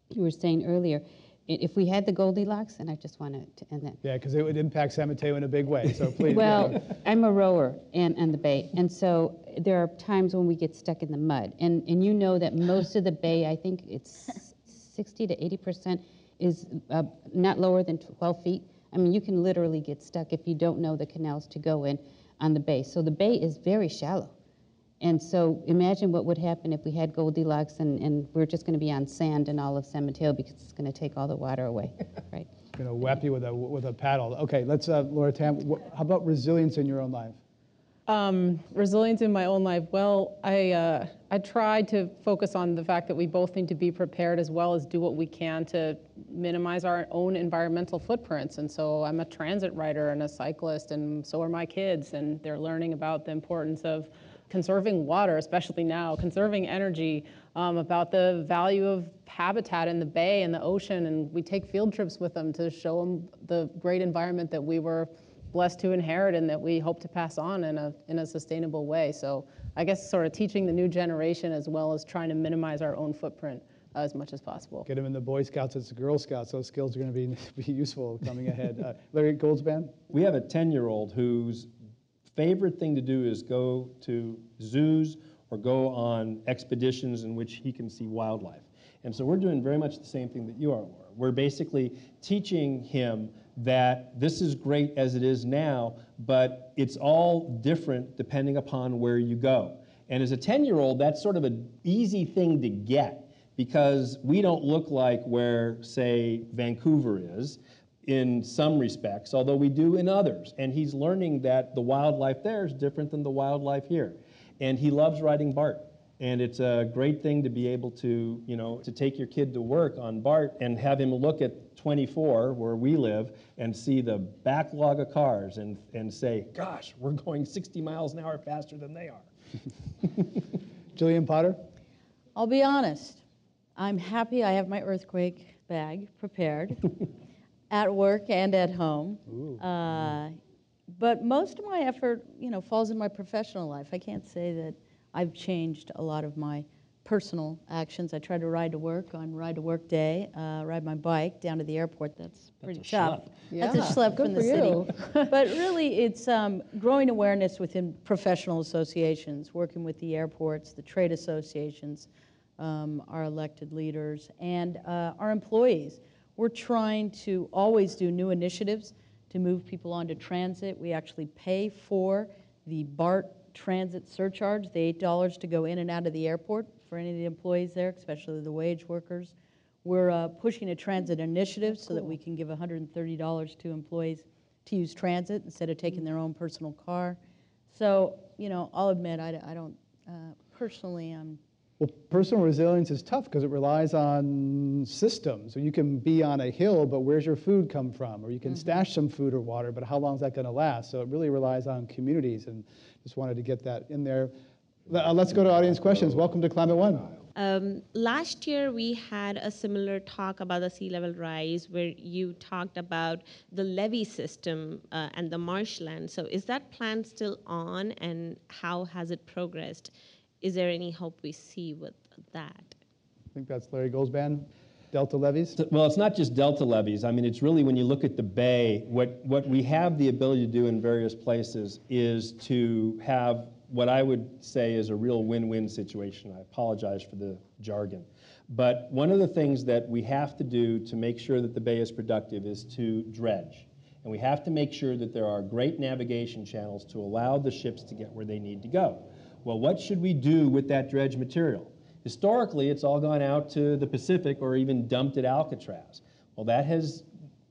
you were saying earlier, i- if we had the Goldilocks, and I just wanted to end that. Yeah, because it would impact San Mateo in a big way. So please. Well, I'm a rower and, and the bay, and so there are times when we get stuck in the mud. And, and you know that most of the bay, I think it's 60 to 80 percent, is uh, not lower than 12 feet. I mean, you can literally get stuck if you don't know the canals to go in on the bay. So the bay is very shallow. And so imagine what would happen if we had Goldilocks and, and we're just going to be on sand in all of San Mateo because it's going to take all the water away, right? going to whap you with a with a paddle. Okay, let's uh, Laura Tam. wh- How about resilience in your own life? Um, resilience in my own life. Well, I uh, I try to focus on the fact that we both need to be prepared as well as do what we can to minimize our own environmental footprints. And so I'm a transit rider and a cyclist, and so are my kids, and they're learning about the importance of conserving water, especially now, conserving energy, um, about the value of habitat in the bay and the ocean, and we take field trips with them to show them the great environment that we were blessed to inherit and that we hope to pass on in a, in a sustainable way. So I guess sort of teaching the new generation as well as trying to minimize our own footprint uh, as much as possible. Get them in the Boy Scouts, it's the Girl Scouts. Those skills are going to be, be useful coming ahead. Uh, Larry Goldzband? We have a 10 year old whose favorite thing to do is go to zoos or go on expeditions in which he can see wildlife. And so we're doing very much the same thing that you are, Laura. We're basically teaching him that this is great as it is now, but it's all different depending upon where you go. And as a 10 year old, that's sort of an easy thing to get because we don't look like where, say, Vancouver is in some respects, although we do in others. And he's learning that the wildlife there is different than the wildlife here. And he loves riding BART. And it's a great thing to be able to, you know, to take your kid to work on BART and have him look at 24, where we live, and see the backlog of cars and, and say, gosh, we're going 60 miles an hour faster than they are. Julian Potter? I'll be honest. I'm happy I have my earthquake bag prepared at work and at home. Uh, but most of my effort, you know, falls in my professional life. I can't say that I've changed a lot of my personal actions. I try to ride to work on ride to work day, uh, ride my bike down to the airport. That's pretty a tough. schlep. That's a schlep good from the city. but really, it's um, growing awareness within professional associations, working with the airports, the trade associations, um, our elected leaders, and uh, our employees. We're trying to always do new initiatives to move people onto transit. We actually pay for the BART transit surcharge, the $8 to go in and out of the airport for any of the employees there, especially the wage workers. We're uh, pushing a transit initiative so that we can give $130 to employees to use transit instead of taking their own personal car. So, you know, I'll admit, I, I don't, uh, personally, I'm Well, personal resilience is tough because it relies on systems. So you can be on a hill, but where's your food come from? Or you can stash some food or water, but how long is that going to last? So it really relies on communities, and just wanted to get that in there. Le- uh, Let's go to audience questions. Welcome to Climate One. Um, last year, we had a similar talk about the sea level rise where you talked about the levee system uh, and the marshland. So, is that plan still on and how has it progressed? Is there any hope we see with that? I think that's Larry Goldzband. Delta levees? So- Well, it's not just delta levees. I mean, it's really when you look at the bay, what, what we have the ability to do in various places is to have what I would say is a real win-win situation. I apologize for the jargon. But one of the things that we have to do to make sure that the bay is productive is to dredge. And we have to make sure that there are great navigation channels to allow the ships to get where they need to go. Well, what should we do with that dredge material? Historically, it's all gone out to the Pacific or even dumped at Alcatraz. Well, that has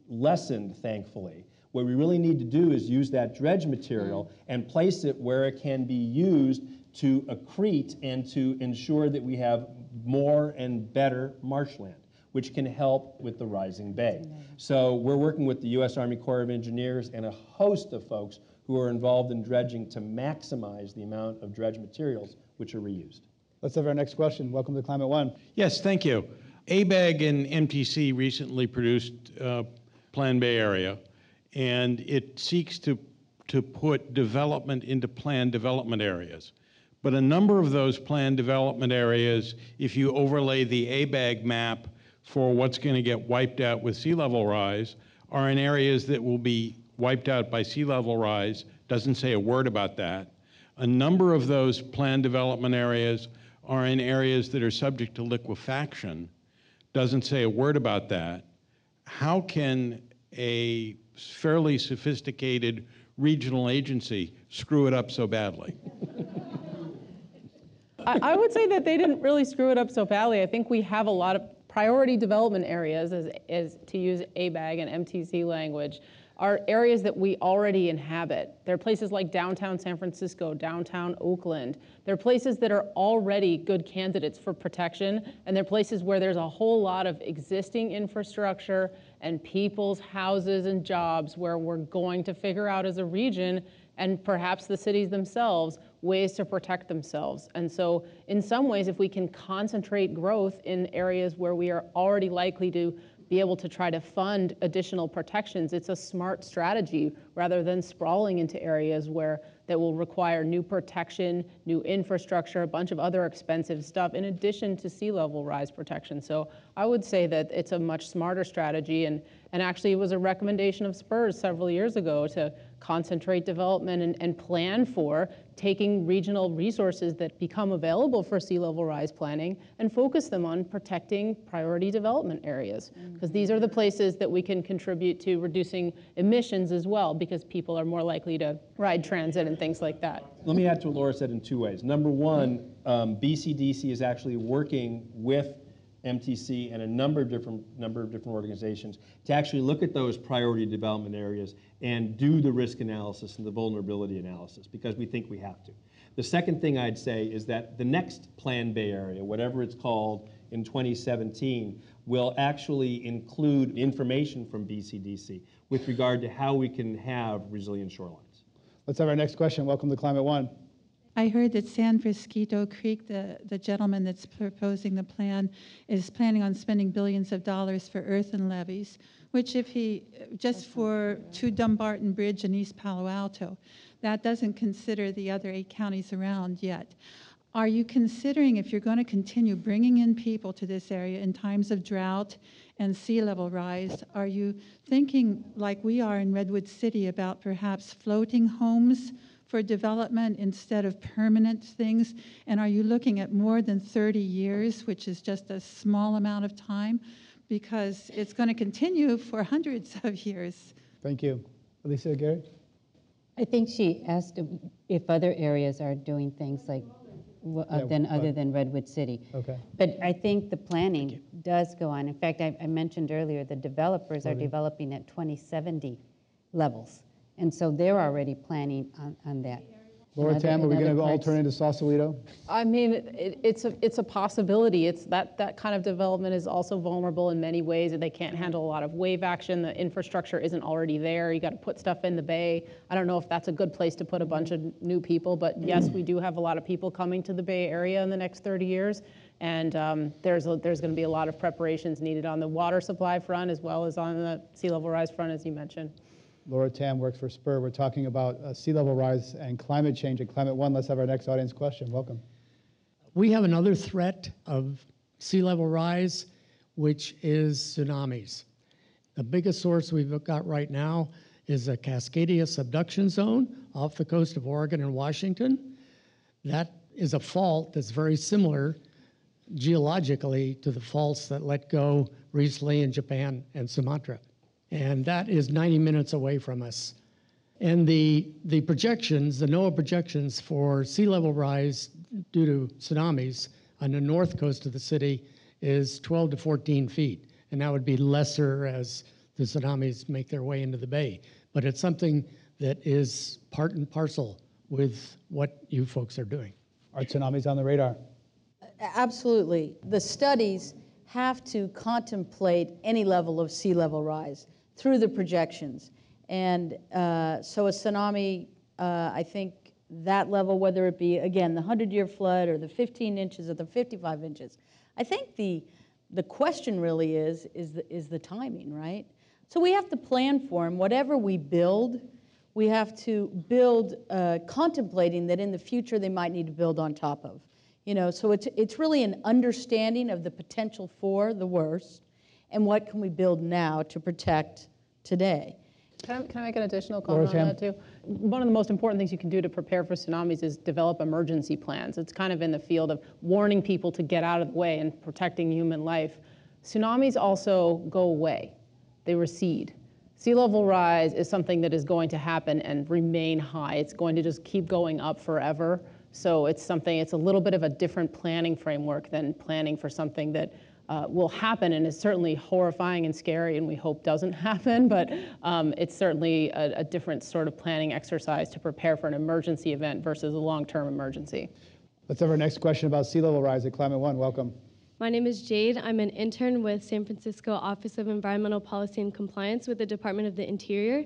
lessened, thankfully. What we really need to do is use that dredge material and place it where it can be used to accrete and to ensure that we have more and better marshland, which can help with the rising bay. So we're working with the U.S. Army Corps of Engineers and a host of folks who are involved in dredging to maximize the amount of dredge materials which are reused. Let's have our next question. Welcome to Climate One. Yes, thank you. ABAG and MTC recently produced uh, Plan Bay Area, and it seeks to, to put development into planned development areas. But a number of those planned development areas, if you overlay the ABAG map for what's going to get wiped out with sea level rise, are in areas that will be wiped out by sea level rise. Doesn't say a word about that. A number of those planned development areas are in areas that are subject to liquefaction. Doesn't say a word about that. How can a fairly sophisticated regional agency screw it up so badly? I, I would say that they didn't really screw it up so badly. I think we have a lot of priority development areas, as, as to use ABAG and MTC language, are areas that we already inhabit. There are places like downtown San Francisco, downtown Oakland. There are places that are already good candidates for protection, and there are places where there's a whole lot of existing infrastructure and people's houses and jobs where we're going to figure out as a region and perhaps the cities themselves ways to protect themselves. And so, in some ways, if we can concentrate growth in areas where we are already likely to be able to try to fund additional protections, it's a smart strategy rather than sprawling into areas where that will require new protection, new infrastructure, a bunch of other expensive stuff in addition to sea level rise protection. So I would say that it's a much smarter strategy and, and actually it was a recommendation of SPUR's several years ago to concentrate development and, and plan for taking regional resources that become available for sea level rise planning and focus them on protecting priority development areas. Because these are the places that we can contribute to reducing emissions as well, because people are more likely to ride transit and things like that. Let me add to what Laura said in two ways. Number one, um, BCDC is actually working with MTC and a number of different number of different organizations to actually look at those priority development areas and do the risk analysis and the vulnerability analysis because we think we have to. The second thing I'd say is that the next Plan Bay Area, whatever it's called in 2017, will actually include information from BCDC with regard to how we can have resilient shorelines. Let's have our next question. Welcome to Climate One. I heard that San Francisquito Creek, the, the gentleman that's proposing the plan, is planning on spending billions of dollars for earthen levees, which if he, just for to Dumbarton Bridge and East Palo Alto, that doesn't consider the other eight counties around yet. Are you considering, if you're going to continue bringing in people to this area in times of drought and sea level rise, are you thinking, like we are in Redwood City, about perhaps floating homes for development instead of permanent things? And are you looking at more than 30 years, which is just a small amount of time? Because it's going to continue for hundreds of years. Thank you. Alicia Aguirre? I think she asked if other areas are doing things like w- uh, Yeah, than other than Redwood City. Okay. But I think the planning does go on. In fact, I, I mentioned earlier the developers are developing at 2070 levels, and so they're already planning on, on that. Laura In Tam, are we going other to all parts. turn into Sausalito? I mean, it, it's a it's a possibility. It's that that kind of development is also vulnerable in many ways, and they can't handle a lot of wave action. The infrastructure isn't already there. You got to put stuff in the bay. I don't know if that's a good place to put a bunch of new people, but yes, we do have a lot of people coming to the Bay Area in the next 30 years, and um, there's a, there's going to be a lot of preparations needed on the water supply front as well as on the sea level rise front, as you mentioned. Laura Tam works for Spur. We're talking about uh, sea level rise and climate change at Climate One. Let's have our next audience question. Welcome. We have another threat of sea level rise, which is tsunamis. The biggest source we've got right now is a Cascadia subduction zone off the coast of Oregon and Washington. That is a fault that's very similar geologically to the faults that let go recently in Japan and Sumatra. And that is 90 minutes away from us. And the, the projections, the NOAA projections for sea level rise due to tsunamis on the north coast of the city is 12 to 14 feet. And that would be lesser as the tsunamis make their way into the bay. But it's something that is part and parcel with what you folks are doing. Are tsunamis on the radar? Absolutely. The studies have to contemplate any level of sea level rise through the projections. And uh, so a tsunami, uh, I think that level, whether it be, again, the 100 year flood or the 15 inches or the 55 inches, I think the, the question really is, is the, is the timing, right? So we have to plan for them. Whatever we build, we have to build uh, contemplating that in the future they might need to build on top of. You know, so it's, it's really an understanding of the potential for the worst and what can we build now to protect today. Can I, can I make an additional comment on that too? One of the most important things you can do to prepare for tsunamis is develop emergency plans. It's kind of in the field of warning people to get out of the way and protecting human life. Tsunamis also go away, they recede. Sea level rise is something that is going to happen and remain high. It's going to just keep going up forever. So it's something, it's a little bit of a different planning framework than planning for something that uh, will happen and is certainly horrifying and scary and we hope doesn't happen, but um, it's certainly a, a, different sort of planning exercise to prepare for an emergency event versus a long-term emergency. Let's have our next question about sea level rise at Climate One. Welcome. My name is Jade. I'm an intern with San Francisco Office of Environmental Policy and Compliance with the Department of the Interior.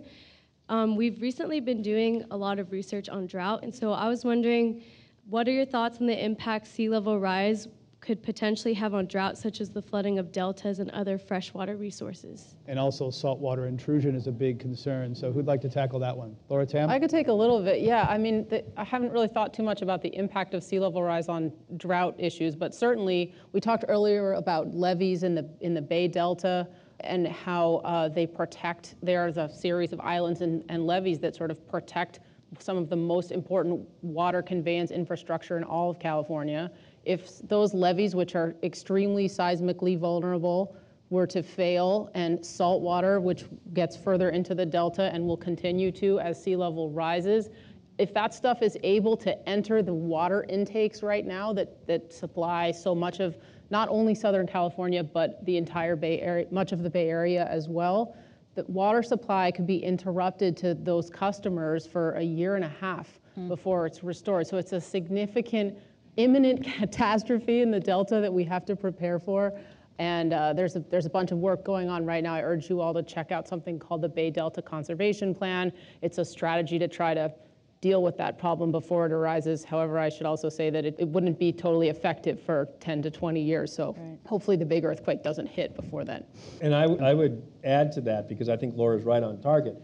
Um, we've recently been doing a lot of research on drought, and so I was wondering what are your thoughts on the impact sea level rise could potentially have on drought, such as the flooding of deltas and other freshwater resources? And also, saltwater intrusion is a big concern. So, who'd like to tackle that one? Laura Tam? I could take a little bit. Yeah, I mean, the, I haven't really thought too much about the impact of sea level rise on drought issues, but certainly we talked earlier about levees in the in the Bay Delta and how uh, they protect. There's a series of islands and, and levees that sort of protect some of the most important water conveyance infrastructure in all of California. If those levees, which are extremely seismically vulnerable, were to fail and salt water, which gets further into the delta and will continue to as sea level rises, if that stuff is able to enter the water intakes right now that, that supply so much of not only Southern California, but the entire Bay Area, much of the Bay Area as well, the water supply could be interrupted to those customers for a year and a half mm. before it's restored. So it's a significant, imminent catastrophe in the Delta that we have to prepare for. And uh, there's, a, there's a bunch of work going on right now. I urge you all to check out something called the Bay Delta Conservation Plan. It's a strategy to try to deal with that problem before it arises. However, I should also say that it, it wouldn't be totally effective for 10 to 20 years. So right. hopefully the big earthquake doesn't hit before then. And I, I would add to that, because I think Laura's right on target.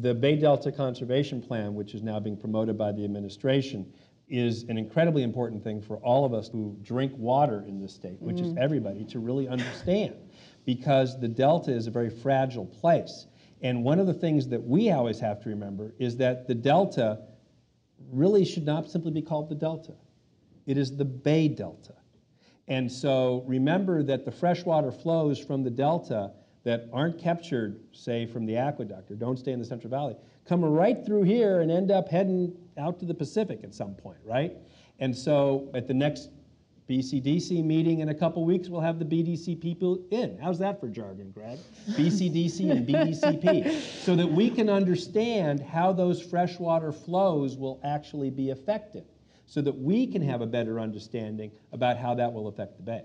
The Bay Delta Conservation Plan, which is now being promoted by the administration, is an incredibly important thing for all of us who drink water in this state, which mm. is everybody, to really understand. Because the Delta is a very fragile place. And one of the things that we always have to remember is that the Delta really should not simply be called the delta. It is the Bay Delta. And so remember that the freshwater flows from the delta that aren't captured, say, from the aqueduct or don't stay in the Central Valley, come right through here and end up heading out to the Pacific at some point, right? And so at the next BCDC meeting in a couple weeks, we'll have the BDC people in. How's that for jargon, Greg? BCDC and BDCP. So that we can understand how those freshwater flows will actually be affected, so that we can have a better understanding about how that will affect the Bay.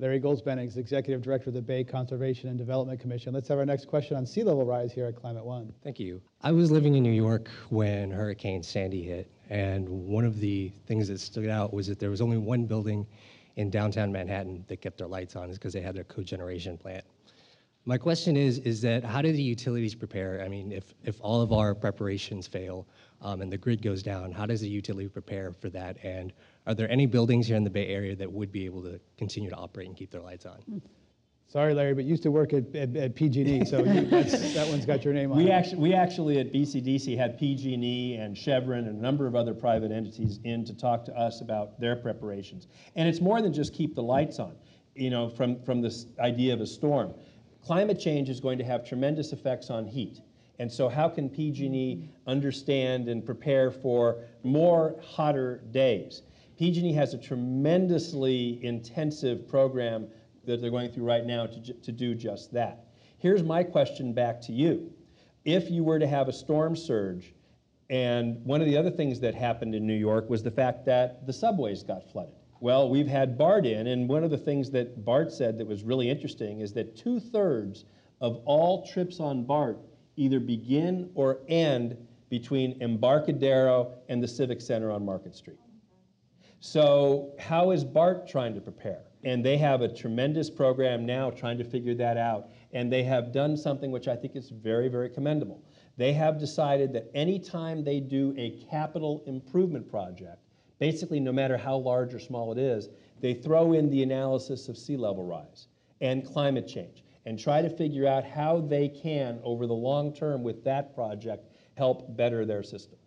Larry Goldsbenning is Executive Director of the Bay Conservation and Development Commission. Let's have our next question on sea level rise here at Climate One. Thank you. I was living in New York when Hurricane Sandy hit, and one of the things that stood out was that there was only one building in downtown Manhattan that kept their lights on is because they had a cogeneration plant. My question is, is that how do the utilities prepare? I mean, if, if all of our preparations fail um, and the grid goes down, how does the utility prepare for that? And are there any buildings here in the Bay Area that would be able to continue to operate and keep their lights on? Sorry, Larry, but you used to work at, at, at PG&E, so you, that one's got your name on we it. Actually, we actually at BCDC had PG&E and Chevron and a number of other private entities in to talk to us about their preparations. And it's more than just keep the lights on, you know, from, from this idea of a storm. Climate change is going to have tremendous effects on heat. And so how can PG&E understand and prepare for more hotter days? PG&E has a tremendously intensive program that they're going through right now to, to do just that. Here's my question back to you. If you were to have a storm surge, and one of the other things that happened in New York was the fact that the subways got flooded. Well, we've had BART in, and one of the things that BART said that was really interesting is that two thirds of all trips on BART either begin or end between Embarcadero and the Civic Center on Market Street. So, how is BART trying to prepare? And they have a tremendous program now trying to figure that out. And they have done something which I think is very, very commendable. They have decided that anytime they do a capital improvement project, basically no matter how large or small it is, they throw in the analysis of sea level rise and climate change and try to figure out how they can, over the long term with that project, help better their system.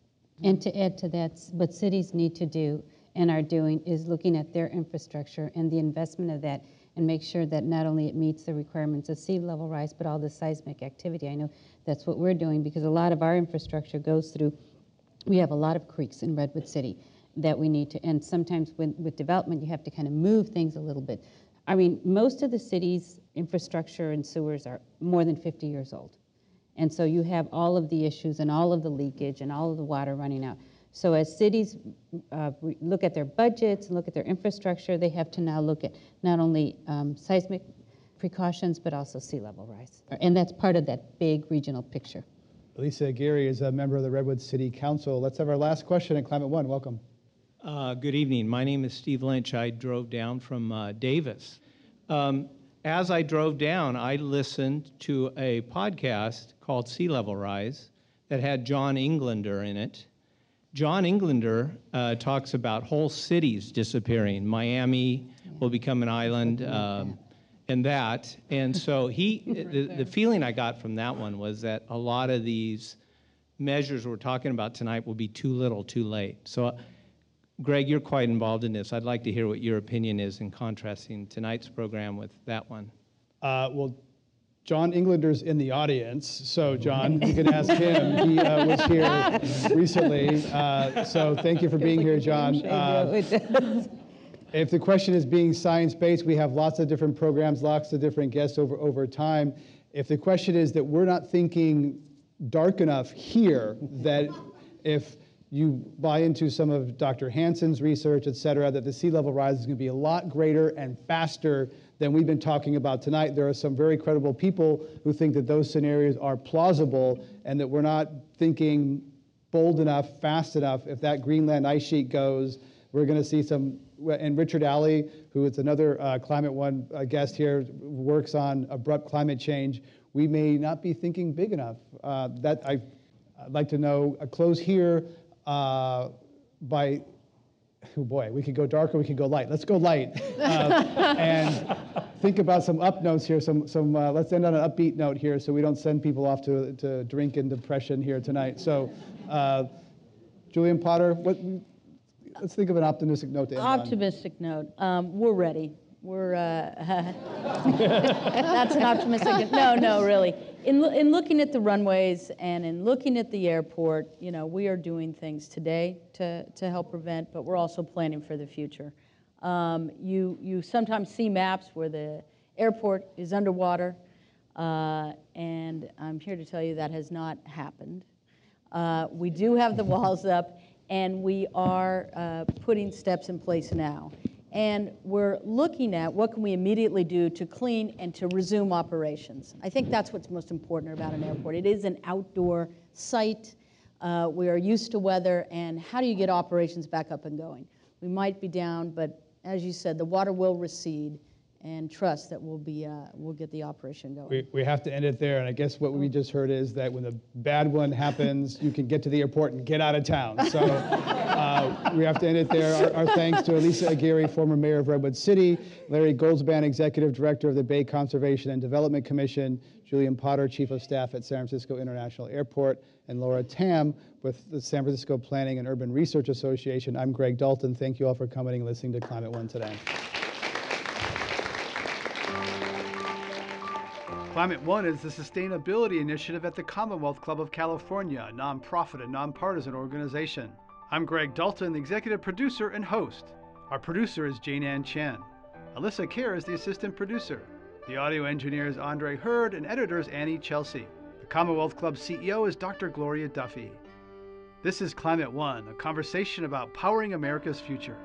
And to add to that, what cities need to do and are doing is looking at their infrastructure and the investment of that and make sure that not only it meets the requirements of sea level rise, but all the seismic activity. I know that's what we're doing because a lot of our infrastructure goes through, we have a lot of creeks in Redwood City that we need to, and sometimes when, with development, you have to kind of move things a little bit. I mean, most of the city's infrastructure and sewers are more than 50 years old. And so you have all of the issues and all of the leakage and all of the water running out. So as cities uh, look at their budgets and look at their infrastructure, they have to now look at not only um, seismic precautions, but also sea level rise. And that's part of that big regional picture. Alicia Aguirre is a member of the Redwood City Council. Let's have our last question at Climate One. Welcome. Uh, good evening. My name is Steve Lynch. I drove down from uh, Davis. Um, as I drove down, I listened to a podcast called Sea Level Rise that had John Englander in it. John Englander uh, talks about whole cities disappearing. Miami will become an island, um, and that. And so he, the, the feeling I got from that one was that a lot of these measures we're talking about tonight will be too little, too late. So Greg, you're quite involved in this. I'd like to hear what your opinion is in contrasting tonight's program with that one. Uh, well, John Englander's in the audience, so John, you can ask him. He uh, was here recently, uh, so thank you for being here, John. Uh, if the question is being science-based, we have lots of different programs, lots of different guests over over time. If the question is that we're not thinking dark enough here, that if you buy into some of Dr. Hansen's research, et cetera, that the sea level rise is going to be a lot greater and faster than we've been talking about tonight. There are some very credible people who think that those scenarios are plausible and that we're not thinking bold enough, fast enough. If that Greenland ice sheet goes, we're going to see some. And Richard Alley, who is another uh, Climate One uh, guest here, works on abrupt climate change. We may not be thinking big enough. Uh, that I, I'd like to know. Close here uh, by, oh boy, we could go dark or we could go light. Let's go light. Uh, and think about some up notes here. Some, some, uh, let's end on an upbeat note here so we don't send people off to, to drink and depression here tonight. So, uh, Julian Potter, what, let's think of an optimistic note to end Optimistic on. note. Um, we're ready. We're, uh, that's an optimistic, no, no, really. In, in looking at the runways and in looking at the airport, you know, we are doing things today to, to help prevent, but we're also planning for the future. Um, you, you sometimes see maps where the airport is underwater, uh, and I'm here to tell you that has not happened. Uh, we do have the walls up, and we are uh, putting steps in place now and we're looking at what can we immediately do to clean and to resume operations. I think that's what's most important about an airport. It is an outdoor site. Uh, we are used to weather, and how do you get operations back up and going? We might be down, but as you said, the water will recede, and trust that we'll be uh, we'll get the operation going. We, we have to end it there, and I guess what we just heard is that when the bad one happens, you can get to the airport and get out of town. So uh, we have to end it there. Our, our, thanks to Alicia Aguirre, former mayor of Redwood City, Larry Goldzband, executive director of the Bay Conservation and Development Commission, Julian Potter, chief of staff at San Francisco International Airport, and Laura Tam with the San Francisco Planning and Urban Research Association. I'm Greg Dalton. Thank you all for coming and listening to Climate One today. Climate One is the sustainability initiative at the Commonwealth Club of California, a nonprofit and nonpartisan organization. I'm Greg Dalton, the executive producer and host. Our producer is Jane Ann Chen. Alyssa Kerr is the assistant producer. The audio engineer is Andre Hurd, and editor is Annie Chelsea. The Commonwealth Club CEO is Dr. Gloria Duffy. This is Climate One, a conversation about powering America's future.